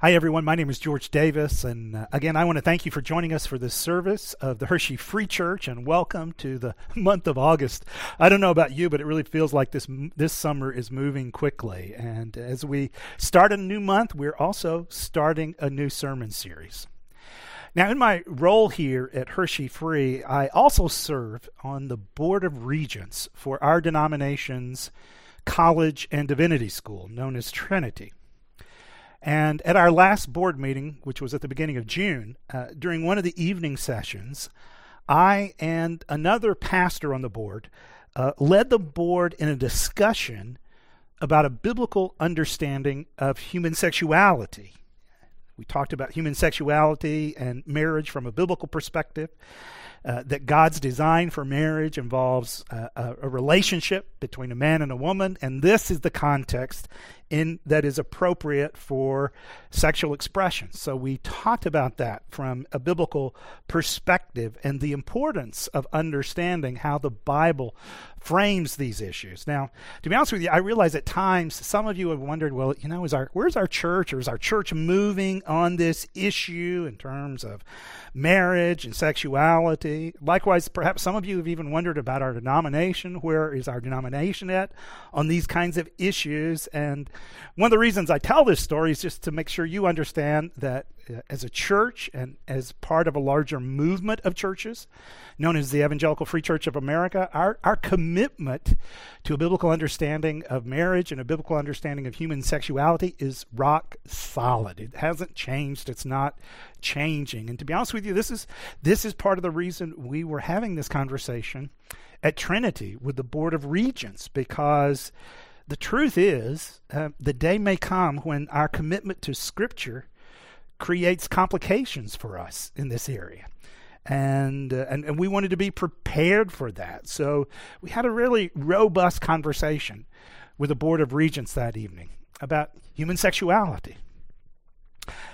Hi, everyone. My name is George Davis. And uh, again, I want to thank you for joining us for this service of the Hershey Free Church and welcome to the month of August. I don't know about you, but it really feels like this, this summer is moving quickly. And as we start a new month, we're also starting a new sermon series. Now, in my role here at Hershey Free, I also serve on the Board of Regents for our denomination's college and divinity school, known as Trinity. And at our last board meeting, which was at the beginning of June, uh, during one of the evening sessions, I and another pastor on the board uh, led the board in a discussion about a biblical understanding of human sexuality. We talked about human sexuality and marriage from a biblical perspective. Uh, that God's design for marriage involves uh, a, a, relationship between a man and a woman, and this is the context in that is appropriate for sexual expression. So we talked about that from a biblical perspective and the importance of understanding how the Bible frames these issues. Now, to be honest with you, I realize at times some of you have wondered, well, you know, is our where's our church or is our church moving on this issue in terms of marriage and sexuality? Likewise, perhaps some of you have even wondered about our denomination. Where is our denomination at on these kinds of issues? And one of the reasons I tell this story is just to make sure you understand that uh, as a church and as part of a larger movement of churches known as the Evangelical Free Church of America, our, our commitment to a biblical understanding of marriage and a biblical understanding of human sexuality is rock solid. It hasn't changed. It's not changing. And to be honest with you, this is this is part of the reason we were having this conversation at Trinity with the Board of Regents because the truth is, uh, the day may come when our commitment to Scripture creates complications for us in this area. And, uh, and and we wanted to be prepared for that. So we had a really robust conversation with the Board of Regents that evening about human sexuality.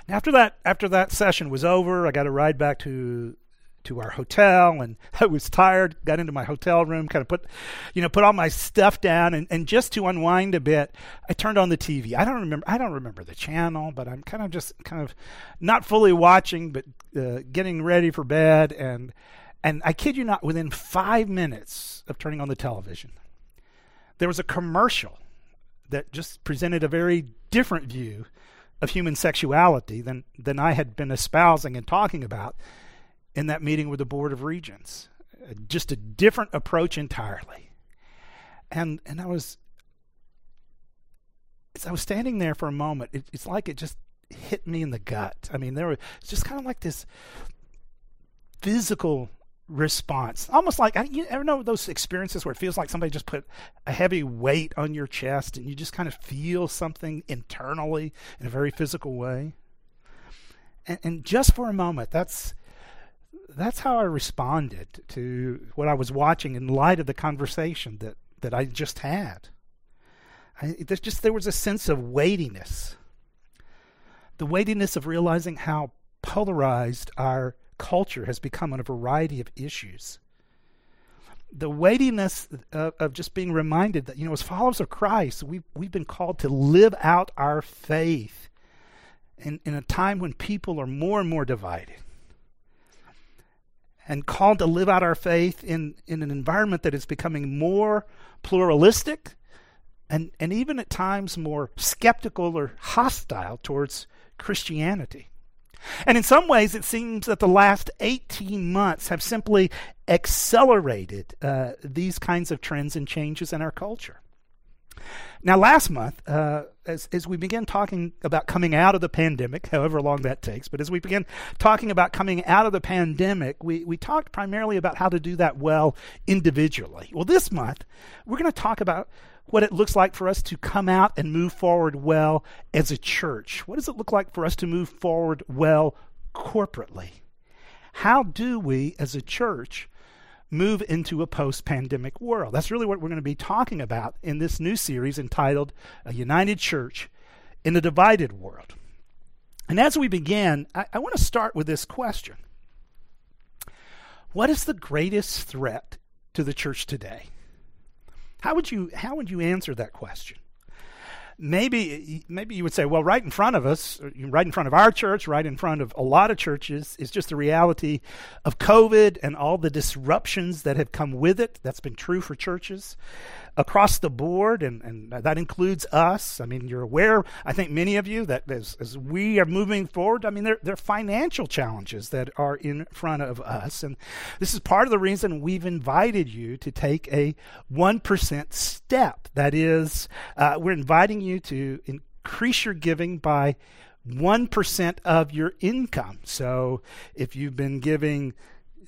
after that after that session was over, I got a ride back to to our hotel and I was tired, got into my hotel room, kind of put, you know, put all my stuff down and, and just to unwind a bit, I turned on the TV. I don't remember, I don't remember the channel, but I'm kind of just kind of not fully watching, but uh, getting ready for bed. And, and I kid you not, within five minutes of turning on the television, there was a commercial that just presented a very different view of human sexuality than, than I had been espousing and talking about in that meeting with the Board of Regents. Uh, just a different approach entirely. And and I was as I was standing there for a moment, it, it's like it just hit me in the gut. I mean, there was just kind of like this physical response, almost like you ever know those experiences where it feels like somebody just put a heavy weight on your chest, and you just kind of feel something internally in a very physical way. And, and just for a moment, that's that's how I responded to what I was watching in light of the conversation that, that I just had. I, there's just there was a sense of weightiness, the weightiness of realizing how polarized our culture has become on a variety of issues. The weightiness of, of just being reminded that you know, as followers of Christ, we've we've been called to live out our faith in, in a time when people are more and more divided and called to live out our faith in, in an environment that is becoming more pluralistic and, and even at times more skeptical or hostile towards Christianity. And in some ways, it seems that the last 18 months have simply accelerated uh, these kinds of trends and changes in our culture. Now, last month, uh, as, as we began talking about coming out of the pandemic, however long that takes, but as we began talking about coming out of the pandemic, we, we talked primarily about how to do that well individually. Well, this month, we're going to talk about what it looks like for us to come out and move forward well as a church. What does it look like for us to move forward well corporately? How do we, as a church, move into a post pandemic world. That's really what we're going to be talking about in this new series entitled A United Church in a Divided World. And as we begin, I, I want to start with this question What is the greatest threat to the church today? How would you, how would you answer that question? Maybe maybe you would say, well, right in front of us, right in front of our church, right in front of a lot of churches, is just the reality of COVID and all the disruptions that have come with it. That's been true for churches across the board, and, and that includes us. I mean, you're aware, I think many of you, that as, as we are moving forward, I mean, there, there are financial challenges that are in front of us. And this is part of the reason we've invited you to take a 1% step. That is, uh, we're inviting you to increase your giving by 1% of your income. So if you've been giving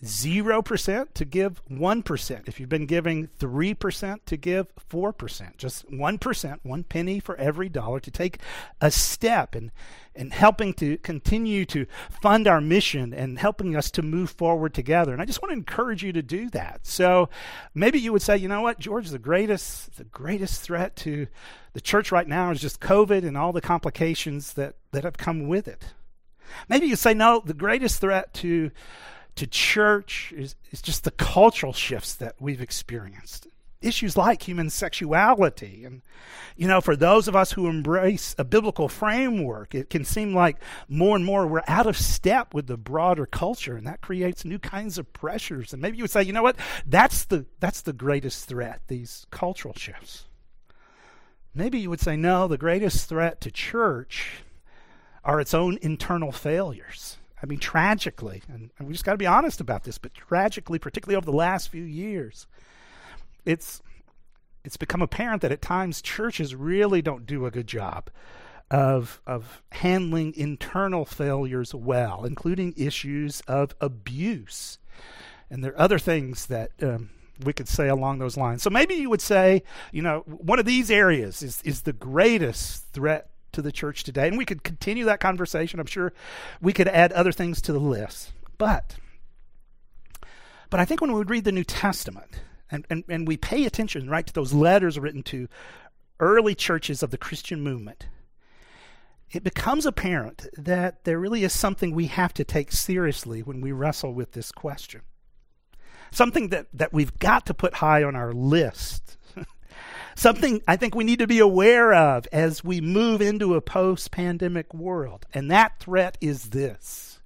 0% to give 1%. If you've been giving 3% to give 4%. Just 1%, one penny for every dollar to take a step in, in helping to continue to fund our mission and helping us to move forward together. And I just want to encourage you to do that. So maybe you would say, you know what, George, the greatest, the greatest threat to the church right now is just COVID and all the complications that, that have come with it. Maybe you say, no, the greatest threat to to church is, is just the cultural shifts that we've experienced. Issues like human sexuality. And, you know, for those of us who embrace a biblical framework, it can seem like more and more we're out of step with the broader culture, and that creates new kinds of pressures. And maybe you would say, you know what? That's the, that's the greatest threat, these cultural shifts. Maybe you would say, no, the greatest threat to church are its own internal failures. I mean, tragically, and, we just got to be honest about this, but tragically, particularly over the last few years, it's it's become apparent that at times churches really don't do a good job of of handling internal failures well, including issues of abuse, and there are other things that. Um, we could say along those lines. So maybe you would say, you know, one of these areas is, is the greatest threat to the church today. And we could continue that conversation. I'm sure we could add other things to the list. But but I think when we read the New Testament and, and, and we pay attention, right, to those letters written to early churches of the Christian movement, it becomes apparent that there really is something we have to take seriously when we wrestle with this question. Something that, that we've got to put high on our list something I think we need to be aware of as we move into a post pandemic world. And that threat is this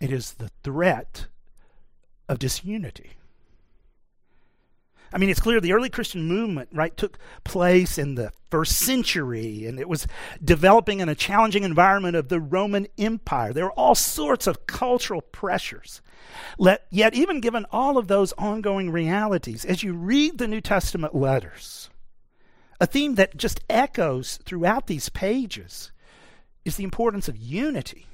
it is the threat of disunity. I mean, it's clear the early Christian movement, right, took place in the first century, and it was developing in a challenging environment of the Roman Empire. There were all sorts of cultural pressures. Let, yet, even given all of those ongoing realities, as you read the New Testament letters, a theme that just echoes throughout these pages is the importance of unity.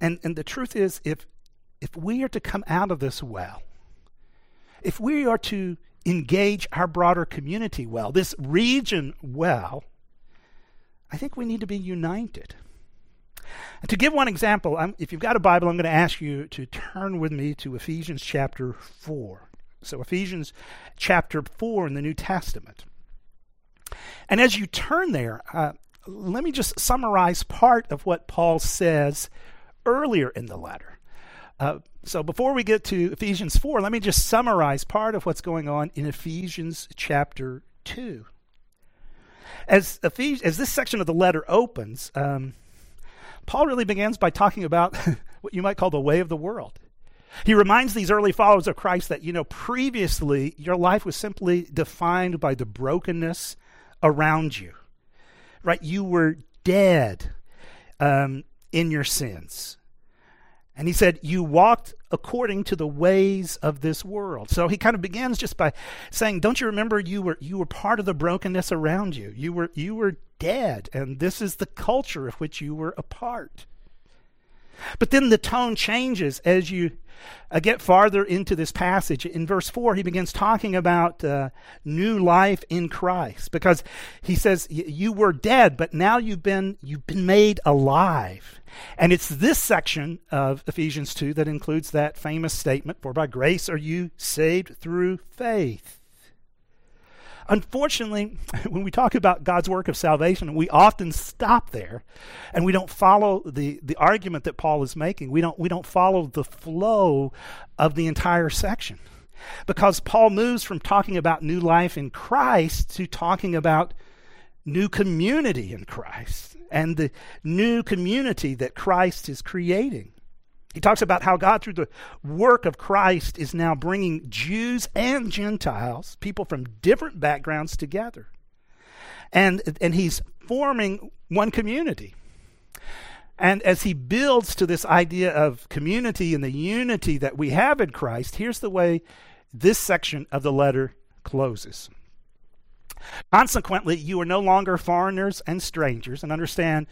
And, and the truth is, if, if we are to come out of this well, if we are to engage our broader community well, this region well, I think we need to be united. And to give one example, I'm, if you've got a Bible, I'm going to ask you to turn with me to Ephesians chapter 4. So, Ephesians chapter 4 in the New Testament. And as you turn there, uh, let me just summarize part of what Paul says earlier in the letter. Uh, so before we get to Ephesians 4, let me just summarize part of what's going on in Ephesians chapter 2. As, Ephes- as this section of the letter opens, um, Paul really begins by talking about what you might call the way of the world. He reminds these early followers of Christ that, you know, previously your life was simply defined by the brokenness around you, right? You were dead um, in your sins. And he said, You walked according to the ways of this world. So he kind of begins just by saying, Don't you remember you were you were part of the brokenness around you? You were you were dead, and this is the culture of which you were a part. But then the tone changes as you uh, get farther into this passage. In verse 4, he begins talking about uh, new life in Christ because he says, You were dead, but now you've been, you've been made alive. And it's this section of Ephesians 2 that includes that famous statement, For by grace are you saved through faith. Unfortunately, when we talk about God's work of salvation, we often stop there and we don't follow the, the argument that Paul is making. We don't, we don't follow the flow of the entire section. because Paul moves from talking about new life in Christ to talking about new community in Christ and the new community that Christ is creating. He talks about how God, through the work of Christ, is now bringing Jews and Gentiles, people from different backgrounds, together. And, and he's forming one community. And as he builds to this idea of community and the unity that we have in Christ, here's the way this section of the letter closes. Consequently, you are no longer foreigners and strangers, and understand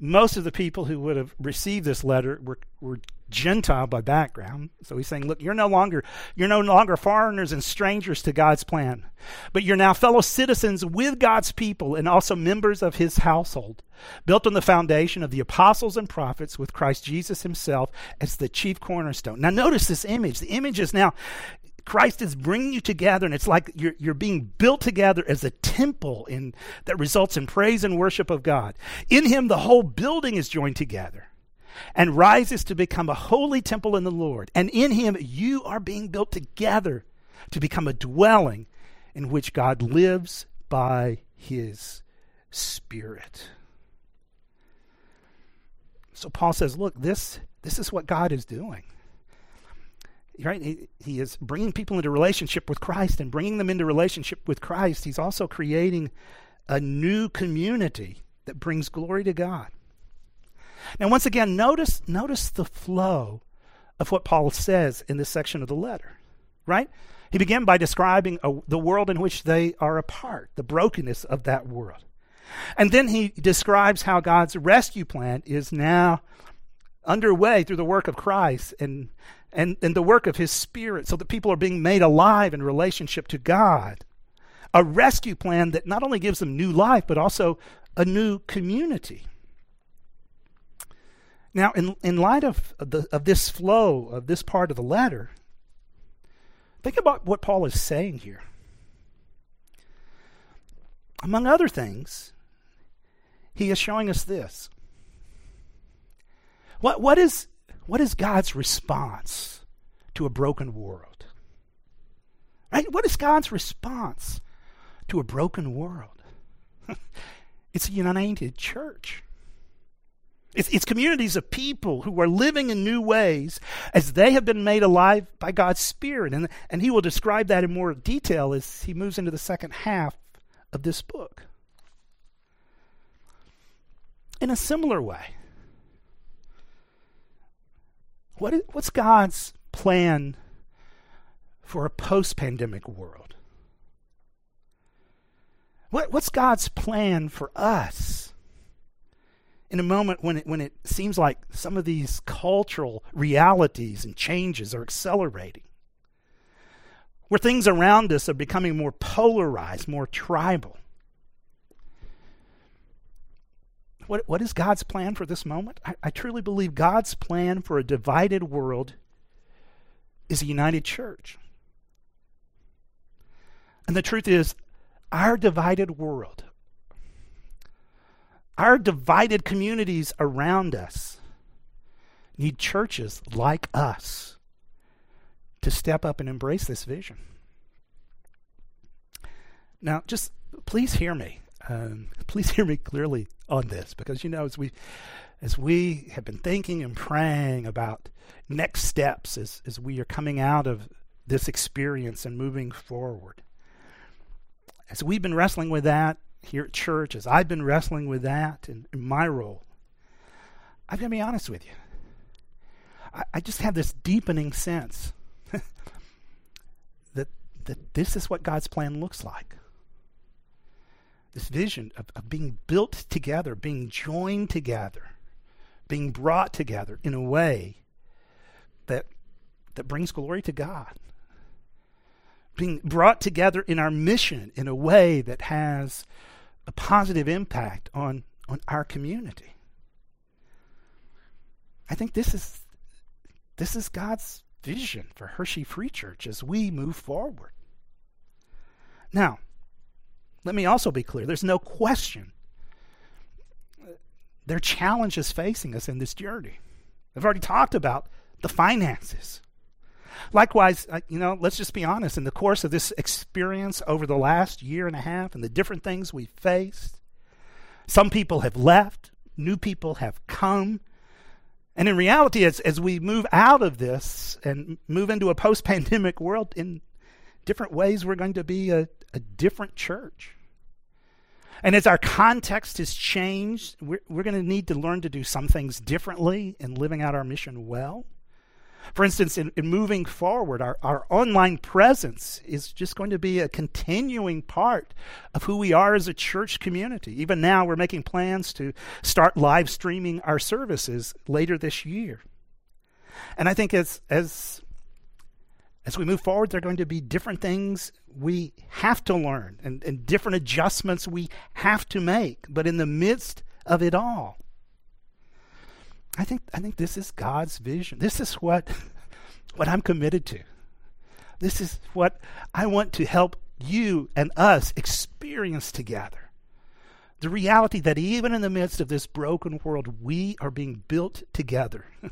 most of the people who would have received this letter were, were Gentile by background. So he's saying, look, you're no longer you're no longer foreigners and strangers to God's plan, but you're now fellow citizens with God's people and also members of his household, built on the foundation of the apostles and prophets with Christ Jesus himself as the chief cornerstone. Now notice this image. The image is now Christ is bringing you together, and it's like you're, you're being built together as a temple in, that results in praise and worship of God. In Him, the whole building is joined together and rises to become a holy temple in the Lord. And in Him, you are being built together to become a dwelling in which God lives by His Spirit. So Paul says, look, this, this is what God is doing right he, he is bringing people into relationship with christ and bringing them into relationship with christ he's also creating a new community that brings glory to god now once again notice notice the flow of what paul says in this section of the letter right he began by describing a, the world in which they are a part the brokenness of that world and then he describes how god's rescue plan is now underway through the work of christ and and, and the work of His Spirit so that people are being made alive in relationship to God. A rescue plan that not only gives them new life, but also a new community. Now, in, in light of, the, of this flow of this part of the letter, think about what Paul is saying here. Among other things, he is showing us this. What, what is what is God's response to a broken world? Right? What is God's response to a broken world? it's a united church. It's, it's, communities of people who are living in new ways as they have been made alive by God's Spirit. And, and he will describe that in more detail as he moves into the second half of this book. In a similar way, what is, what's God's plan for a post pandemic world? What, what's God's plan for us in a moment when it, when it seems like some of these cultural realities and changes are accelerating? Where things around us are becoming more polarized, more tribal. What, what is God's plan for this moment? I, I truly believe God's plan for a divided world is a united church. And the truth is, our divided world, our divided communities around us need churches like us to step up and embrace this vision. Now, just please hear me. Um, please hear me clearly on this because you know as we as we have been thinking and praying about next steps as, as we are coming out of this experience and moving forward as we've been wrestling with that here at church as i've been wrestling with that in, in my role i've got to be honest with you I, I just have this deepening sense that that this is what god's plan looks like this vision of, of being built together, being joined together, being brought together in a way that, that brings glory to God. Being brought together in our mission in a way that has a positive impact on, on our community. I think this is this is God's vision for Hershey Free Church as we move forward. Now, let me also be clear there's no question there are challenges facing us in this journey. I've already talked about the finances. Likewise, uh, you know, let's just be honest. In the course of this experience over the last year and a half and the different things we've faced, some people have left, new people have come. And in reality, as, as we move out of this and move into a post pandemic world, in different ways, we're going to be a, a different church. And as our context has changed, we're, we're going to need to learn to do some things differently in living out our mission well. For instance, in, in, moving forward, our, our online presence is just going to be a continuing part of who we are as a church community. Even now, we're making plans to start live streaming our services later this year. And I think as, as as we move forward, there are going to be different things we have to learn and, and different adjustments we have to make. But in the midst of it all, I think, I think this is God's vision. This is what, what I'm committed to. This is what I want to help you and us experience together. The reality that even in the midst of this broken world, we are being built together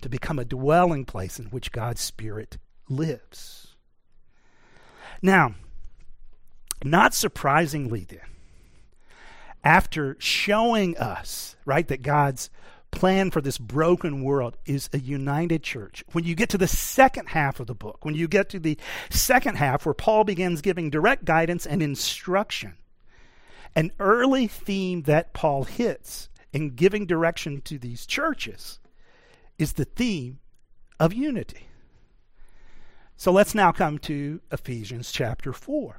to become a dwelling place in which God's Spirit lives. Now, not surprisingly, then, after showing us, right, that God's plan for this broken world is a united church. When you get to the second half of the book, when you get to the second half where Paul begins giving direct guidance and instruction, an early theme that Paul hits in giving direction to these churches is the theme of unity. So let's now come to Ephesians chapter 4.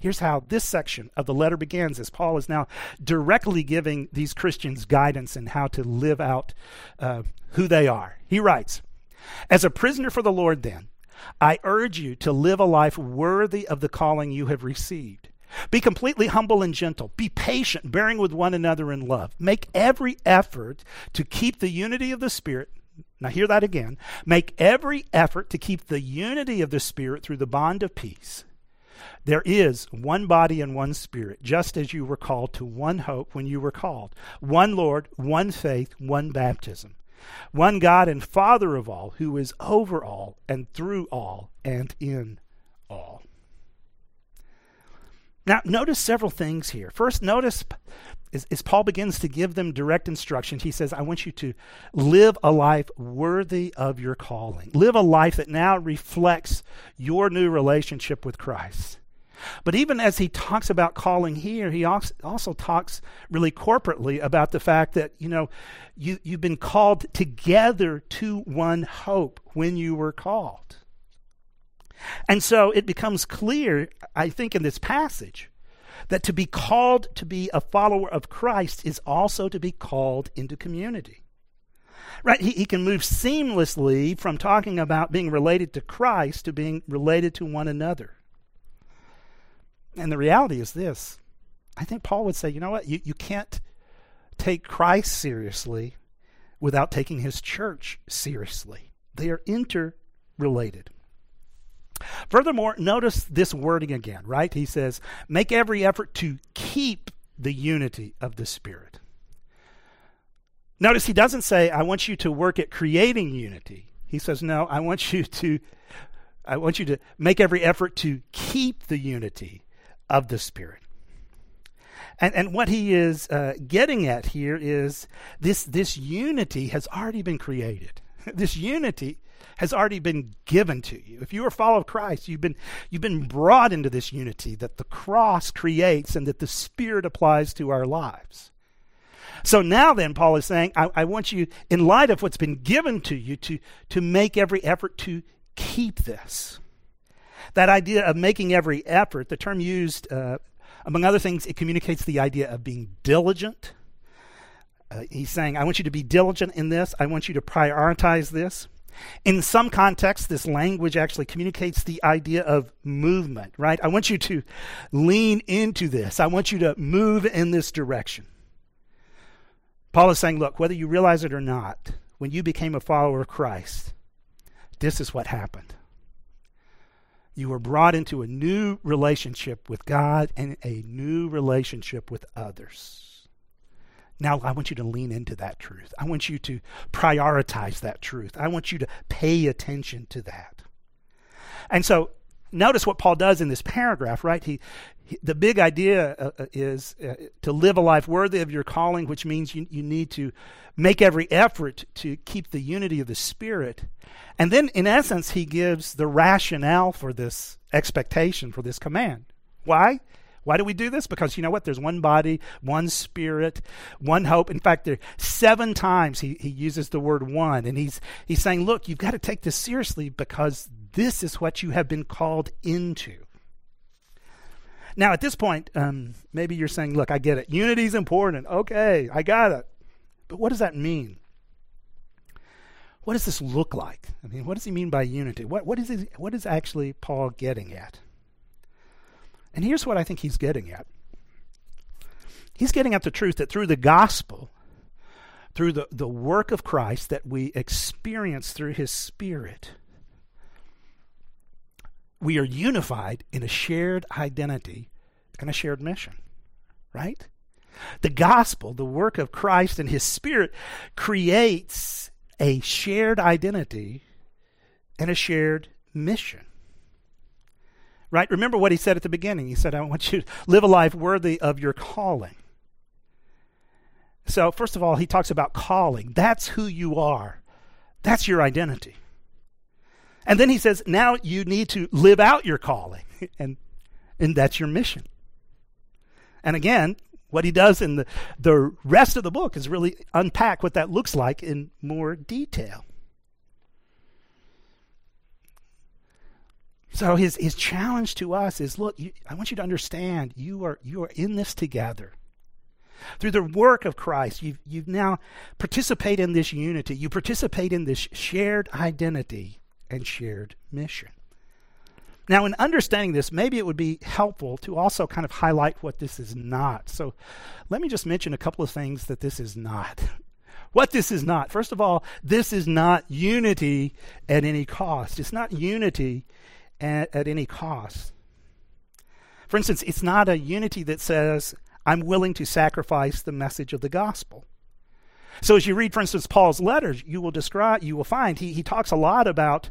Here's how this section of the letter begins as Paul is now directly giving these Christians guidance in how to live out uh, who they are. He writes As a prisoner for the Lord, then, I urge you to live a life worthy of the calling you have received. Be completely humble and gentle. Be patient, bearing with one another in love. Make every effort to keep the unity of the Spirit now, hear that again. Make every effort to keep the unity of the Spirit through the bond of peace. There is one body and one Spirit, just as you were called to one hope when you were called, one Lord, one faith, one baptism, one God and Father of all, who is over all and through all and in all. Now, notice several things here. First, notice as, as Paul begins to give them direct instructions, he says, I want you to live a life worthy of your calling. Live a life that now reflects your new relationship with Christ. But even as he talks about calling here, he also talks really corporately about the fact that, you know, you, you've been called together to one hope when you were called. And so it becomes clear, I think, in this passage that to be called to be a follower of Christ is also to be called into community. Right? He, he can move seamlessly from talking about being related to Christ to being related to one another. And the reality is this I think Paul would say, you know what? You, you can't take Christ seriously without taking his church seriously. They are interrelated. Furthermore, notice this wording again, right? He says, make every effort to keep the unity of the Spirit. Notice he doesn't say, I want you to work at creating unity. He says, no, I want you to I want you to make every effort to keep the unity of the Spirit. And, and what he is uh, getting at here is this, this unity has already been created. this unity has already been given to you. If you are a follower of Christ, you've been, you've been brought into this unity that the cross creates and that the Spirit applies to our lives. So now then, Paul is saying, I, I want you, in light of what's been given to you, to, to make every effort to keep this. That idea of making every effort, the term used, uh, among other things, it communicates the idea of being diligent. Uh, he's saying, I want you to be diligent in this. I want you to prioritize this. In some contexts, this language actually communicates the idea of movement, right? I want you to lean into this. I want you to move in this direction. Paul is saying, look, whether you realize it or not, when you became a follower of Christ, this is what happened. You were brought into a new relationship with God and a new relationship with others. Now, I want you to lean into that truth. I want you to prioritize that truth. I want you to pay attention to that. And so notice what Paul does in this paragraph, right? He, he the big idea uh, uh, is uh, to live a life worthy of your calling, which means you, you need to make every effort to keep the unity of the Spirit. And then, in essence, he gives the rationale for this expectation, for this command. Why? Why do we do this? Because you know what? There's one body, one spirit, one hope. In fact, there seven times he, he uses the word one, and he's he's saying, look, you've got to take this seriously because this is what you have been called into. Now, at this point, um, maybe you're saying, look, I get it. Unity is important. Okay, I got it. But what does that mean? What does this look like? I mean, what does he mean by unity? What, what, is, he, what is actually Paul getting at? And here's what I think he's getting at he's getting at the truth that through the gospel, through the, the work of Christ that we experience through his Spirit, we are unified in a shared identity and a shared mission, right? The gospel, the work of Christ and his Spirit, creates a shared identity and a shared mission. Right? Remember what he said at the beginning. He said, I want you to live a life worthy of your calling. So, first of all, he talks about calling. That's who you are, that's your identity. And then he says, now you need to live out your calling, and, and that's your mission. And again, what he does in the, the rest of the book is really unpack what that looks like in more detail. So his, his challenge to us is look, you, I want you to understand you are, you are in this together. Through the work of Christ, you you now participate in this unity. You participate in this shared identity and shared mission. Now, in understanding this, maybe it would be helpful to also kind of highlight what this is not. So, let me just mention a couple of things that this is not. What this is not. First of all, this is not unity at any cost. It's not unity at, at any cost. For instance, it's not a unity that says, I'm willing to sacrifice the message of the gospel. So as you read, for instance, Paul's letters, you will describe, you will find he, he talks a lot about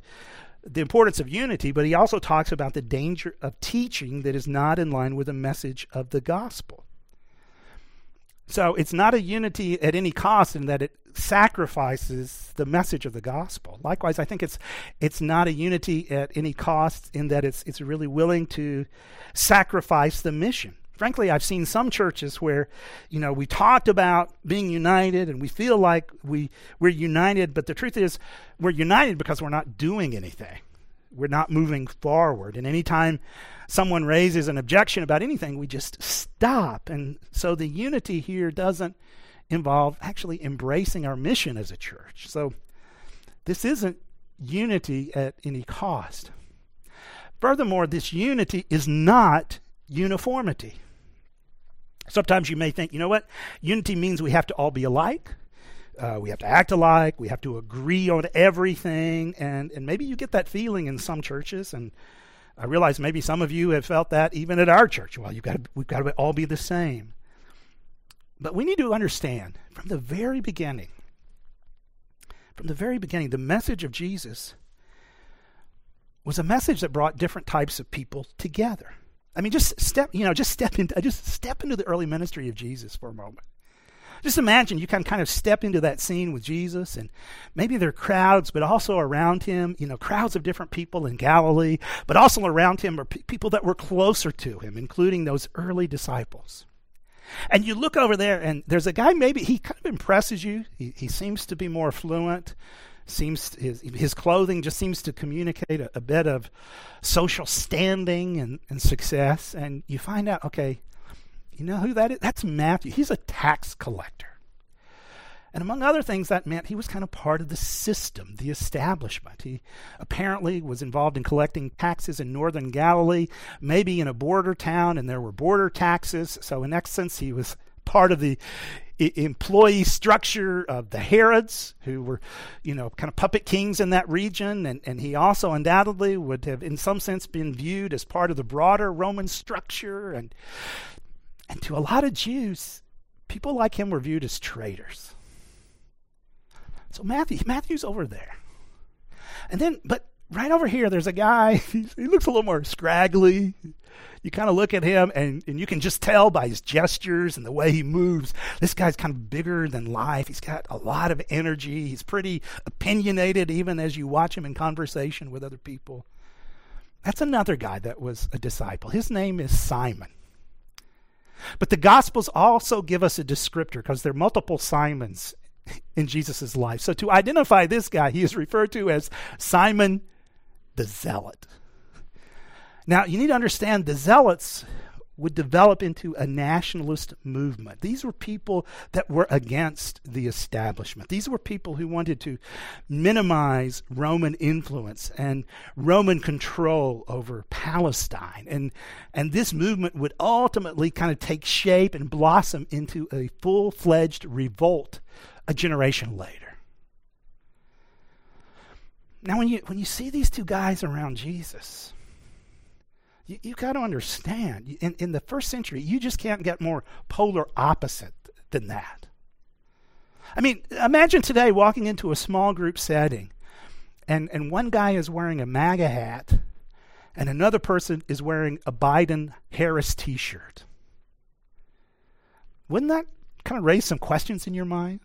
the importance of unity, but he also talks about the danger of teaching that is not in line with the message of the gospel. So it's not a unity at any cost in that it sacrifices the message of the gospel. Likewise, I think it's it's not a unity at any cost in that it's it's really willing to sacrifice the mission frankly, I've seen some churches where, you know, we talked about being united and we feel like we, we're united, but the truth is we're united because we're not doing anything. We're not moving forward. And anytime someone raises an objection about anything, we just stop. And so the unity here doesn't involve actually embracing our mission as a church. So this isn't unity at any cost. Furthermore, this unity is not uniformity. Sometimes you may think, you know what? Unity means we have to all be alike. Uh, we have to act alike. We have to agree on everything. And, and maybe you get that feeling in some churches. And I realize maybe some of you have felt that even at our church. Well, you've got to, we've got to all be the same. But we need to understand from the very beginning, from the very beginning, the message of Jesus was a message that brought different types of people together. I mean, just step, you know, just step into, just step into the early ministry of Jesus for a moment. Just imagine you can kind of step into that scene with Jesus, and maybe there are crowds, but also around him, you know, crowds of different people in Galilee, but also around him are p- people that were closer to him, including those early disciples. And you look over there, and there's a guy, maybe he kind of impresses you. He, he seems to be more fluent seems his, his clothing just seems to communicate a, a bit of social standing and, and success and you find out okay you know who that is that's matthew he's a tax collector and among other things, that meant he was kind of part of the system, the establishment. He apparently was involved in collecting taxes in northern Galilee, maybe in a border town, and there were border taxes. So, in essence, he was part of the employee structure of the Herods, who were, you know, kind of puppet kings in that region. And, and he also undoubtedly would have, in some sense, been viewed as part of the broader Roman structure. And, and to a lot of Jews, people like him were viewed as traitors. So Matthew, Matthew's over there. And then, but right over here, there's a guy, he looks a little more scraggly. You kind of look at him and, and you can just tell by his gestures and the way he moves. This guy's kind of bigger than life. He's got a lot of energy. He's pretty opinionated, even as you watch him in conversation with other people. That's another guy that was a disciple. His name is Simon. But the Gospels also give us a descriptor because there are multiple Simons in Jesus' life. So to identify this guy, he is referred to as Simon the Zealot. Now, you need to understand the Zealots would develop into a nationalist movement. These were people that were against the establishment. These were people who wanted to minimize Roman influence and Roman control over Palestine. And, and this movement would ultimately kind of take shape and blossom into a full fledged revolt a generation later. Now, when you, when you see these two guys around Jesus, you, you got to understand, in, in the first century, you just can't get more polar opposite than that. I mean, imagine today walking into a small group setting, and, and one guy is wearing a MAGA hat, and another person is wearing a Biden Harris t shirt. Wouldn't that kind of raise some questions in your mind?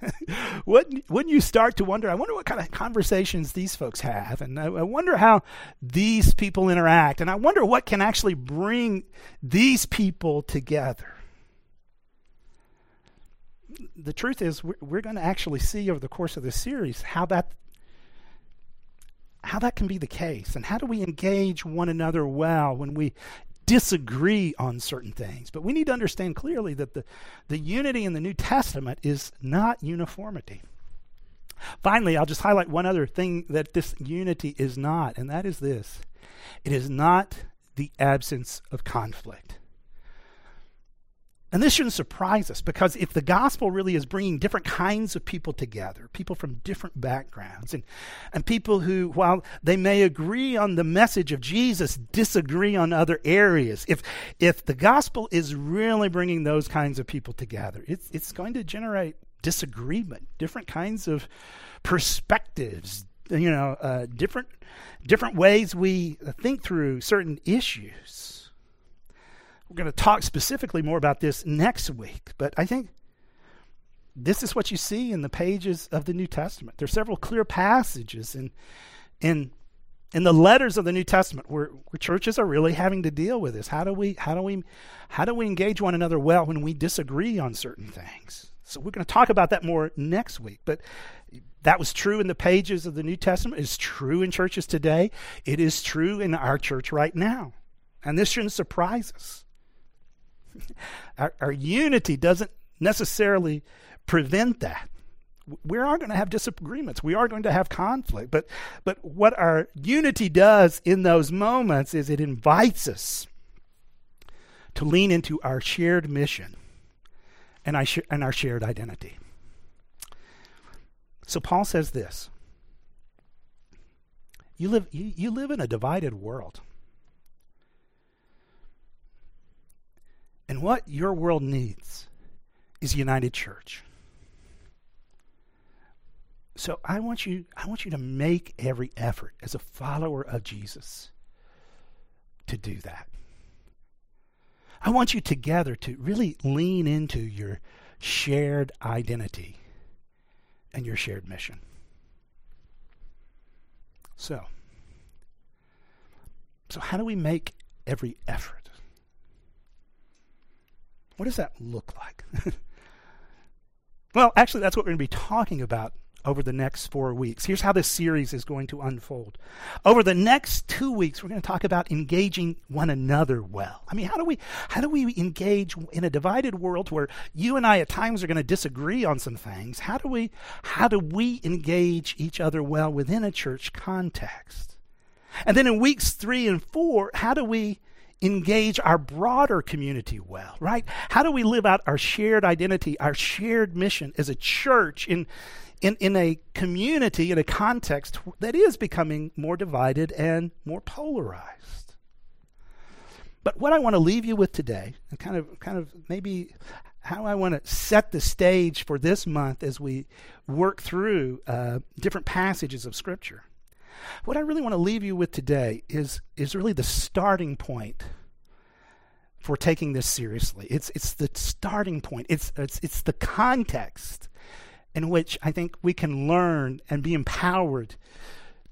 wouldn't, wouldn't you start to wonder? I wonder what kind of conversations these folks have, and I, I wonder how these people interact, and I wonder what can actually bring these people together. The truth is, we're, we're going to actually see over the course of this series how that how that can be the case, and how do we engage one another well when we disagree on certain things. But we need to understand clearly that the, the unity in the New Testament is not uniformity. Finally, I'll just highlight one other thing that this unity is not, and that is this it is not the absence of conflict. And this shouldn't surprise us because if the gospel really is bringing different kinds of people together, people from different backgrounds, and, and people who, while they may agree on the message of Jesus, disagree on other areas, if, if the gospel is really bringing those kinds of people together, it's, it's going to generate disagreement, different kinds of perspectives, you know, uh, different, different ways we think through certain issues. We're going to talk specifically more about this next week, but I think this is what you see in the pages of the New Testament. There are several clear passages in in in the letters of the New Testament where, where churches are really having to deal with this. How do we how do we how do we engage one another well when we disagree on certain things? So we're going to talk about that more next week. But that was true in the pages of the New Testament. It's true in churches today. It is true in our church right now. And this shouldn't surprise us. our, our unity doesn't necessarily prevent that. We are going to have disagreements. We are going to have conflict. But, but what our unity does in those moments is it invites us to lean into our shared mission and, our, and our shared identity. So Paul says this you live, you, you live in a divided world. And what your world needs is a united church. So I want you I want you to make every effort as a follower of Jesus to do that. I want you together to really lean into your shared identity and your shared mission. So, so how do we make every effort? What does that look like? well, actually, that's what we're going to be talking about over the next four weeks. Here's how this series is going to unfold. Over the next two weeks, we're going to talk about engaging one another well. I mean, how do we how do we engage in a divided world where you and I at times are going to disagree on some things? How do we how do we engage each other well within a church context? And then in weeks three and four, how do we engage our broader community well, right? How do we live out our shared identity, our shared mission as a church in, in, in a community, in a context that is becoming more divided and more polarized? But what I want to leave you with today, and kind of, kind of maybe how I want to set the stage for this month as we work through uh, different passages of Scripture. What I really want to leave you with today is, is really the starting point for taking this seriously. It's, it's the starting point, it's, it's, it's the context in which I think we can learn and be empowered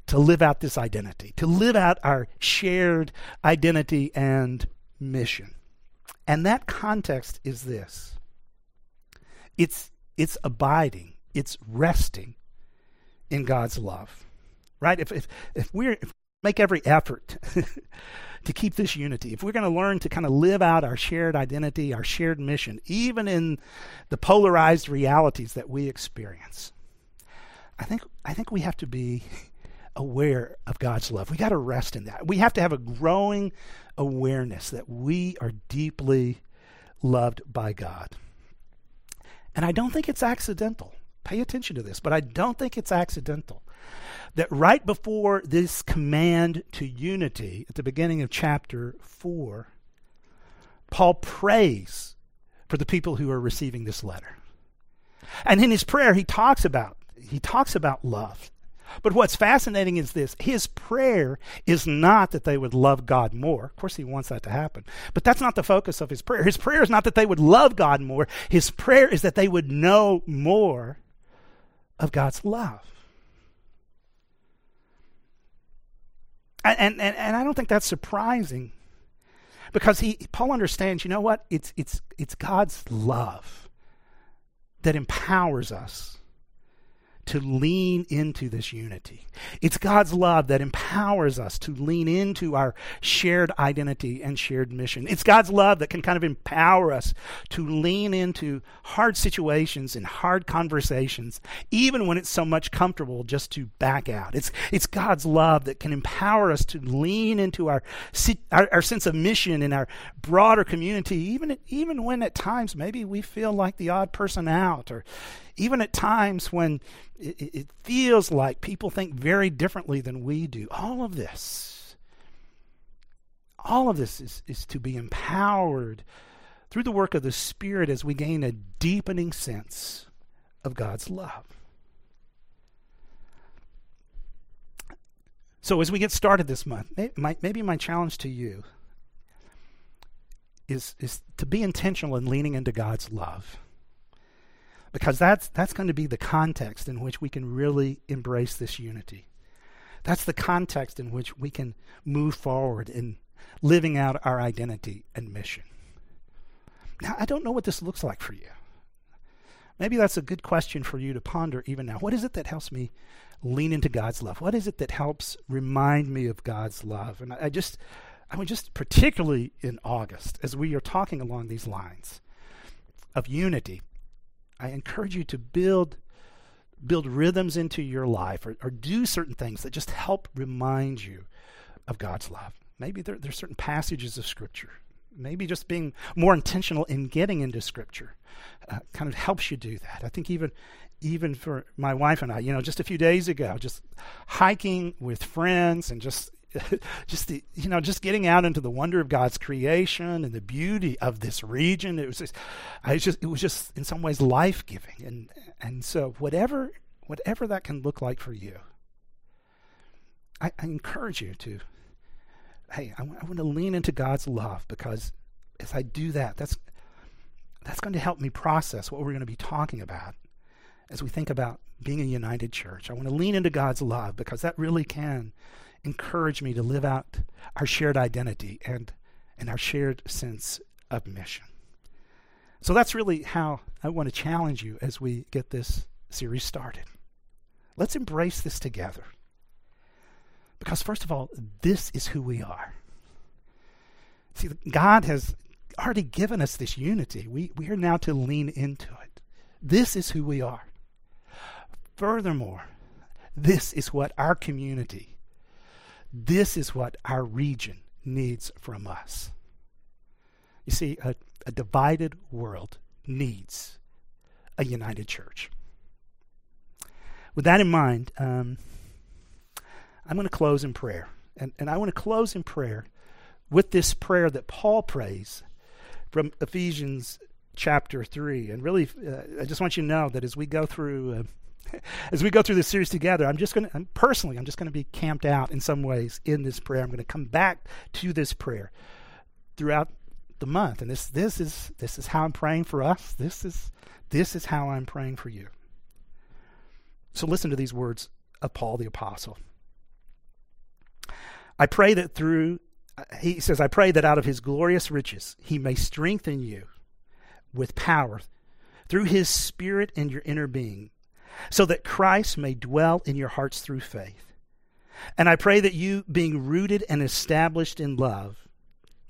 to live out this identity, to live out our shared identity and mission. And that context is this it's, it's abiding, it's resting in God's love. Right? If, if, if, if we make every effort to keep this unity, if we're going to learn to kind of live out our shared identity, our shared mission, even in the polarized realities that we experience, I think, I think we have to be aware of God's love. We got to rest in that. We have to have a growing awareness that we are deeply loved by God. And I don't think it's accidental. Pay attention to this, but I don't think it's accidental that right before this command to unity at the beginning of chapter 4, Paul prays for the people who are receiving this letter. And in his prayer he talks about he talks about love. But what's fascinating is this his prayer is not that they would love God more. Of course, he wants that to happen. But that's not the focus of his prayer. His prayer is not that they would love God more. His prayer is that they would know more of God's love. And, and, and I don't think that's surprising because he, Paul understands, you know what? It's, it's, it's God's love that empowers us to lean into this unity. It's God's love that empowers us to lean into our shared identity and shared mission. It's God's love that can kind of empower us to lean into hard situations and hard conversations, even when it's so much comfortable just to back out. It's, it's God's love that can empower us to lean into our, our, our sense of mission in our broader community, even, even when at times maybe we feel like the odd person out or even at times when it, it feels like people think very differently than we do. All of this, all of this is, is to be empowered through the work of the Spirit as we gain a deepening sense of God's love. So, as we get started this month, maybe my challenge to you is, is to be intentional in leaning into God's love because that's, that's going to be the context in which we can really embrace this unity. That's the context in which we can move forward in living out our identity and mission. Now, I don't know what this looks like for you. Maybe that's a good question for you to ponder even now. What is it that helps me lean into God's love? What is it that helps remind me of God's love? And I, I just, I mean, just, particularly in August, as we are talking along these lines of unity, I encourage you to build build rhythms into your life or, or do certain things that just help remind you of God's love. Maybe there, there's certain passages of Scripture. Maybe just being more intentional in getting into Scripture uh, kind of helps you do that. I think even even for my wife and I, you know, just a few days ago, just hiking with friends and just just the, you know just getting out into the wonder of God's creation and the beauty of this region it was just I just it was just in some ways life giving and and so whatever whatever that can look like for you I, I encourage you to hey I, I want to lean into God's love because as I do that that's that's going to help me process what we're going to be talking about as we think about being a united church. I want to lean into God's love because that really can encourage me to live out our shared identity and, and our shared sense of mission. So that's really how I want to challenge you as we get this series started. Let's embrace this together. Because, first of all, this is who we are. See, God has already given us this unity. We, we are now to lean into it. This is who we are. Furthermore, this is what our community this is what our region needs from us. You see, a, a divided world needs a united church. With that in mind, um, I'm going to close in prayer. And, and I want to close in prayer with this prayer that Paul prays from Ephesians chapter 3. And really, uh, I just want you to know that as we go through uh, As we go through this series together, I'm just going to, personally, I'm just going to be camped out in some ways in this prayer. I'm going to come back to this prayer throughout the month. And this, this, is, this is how I'm praying for us. This is, this is how I'm praying for you. So listen to these words of Paul the Apostle. I pray that through, he says, I pray that out of his glorious riches he may strengthen you with power through his spirit and your inner being, so that Christ may dwell in your hearts through faith. And I pray that you, being rooted and established in love,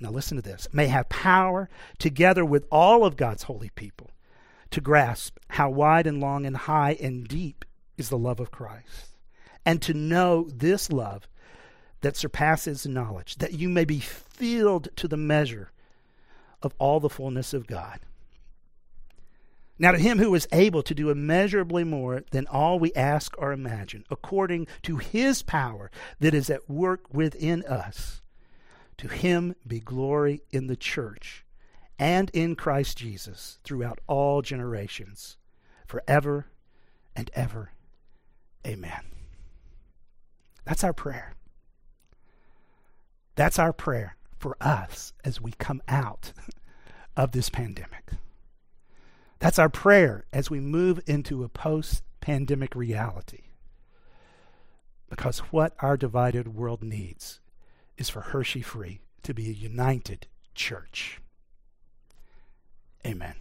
now listen to this, may have power together with all of God's holy people to grasp how wide and long and high and deep is the love of Christ, and to know this love that surpasses knowledge, that you may be filled to the measure of all the fullness of God. Now, to him who is able to do immeasurably more than all we ask or imagine, according to his power that is at work within us, to him be glory in the church and in Christ Jesus throughout all generations, forever and ever. Amen. That's our prayer. That's our prayer for us as we come out of this pandemic. That's our prayer as we move into a post pandemic reality. Because what our divided world needs is for Hershey Free to be a united church. Amen.